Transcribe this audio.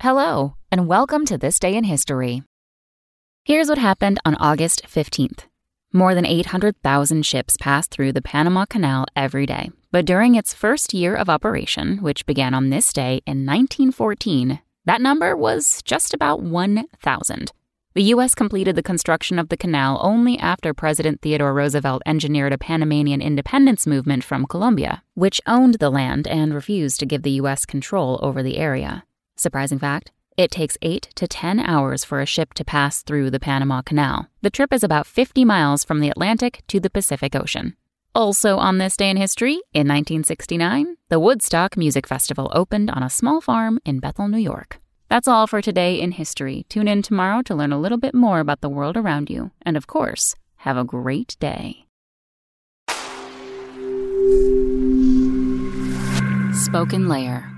Hello, and welcome to This Day in History. Here's what happened on August 15th. More than 800,000 ships passed through the Panama Canal every day, but during its first year of operation, which began on this day in 1914, that number was just about 1,000. The U.S. completed the construction of the canal only after President Theodore Roosevelt engineered a Panamanian independence movement from Colombia, which owned the land and refused to give the U.S. control over the area. Surprising fact it takes 8 to 10 hours for a ship to pass through the Panama Canal. The trip is about 50 miles from the Atlantic to the Pacific Ocean. Also, on this day in history, in 1969, the Woodstock Music Festival opened on a small farm in Bethel, New York. That's all for today in history. Tune in tomorrow to learn a little bit more about the world around you. And of course, have a great day. SpokenLayer.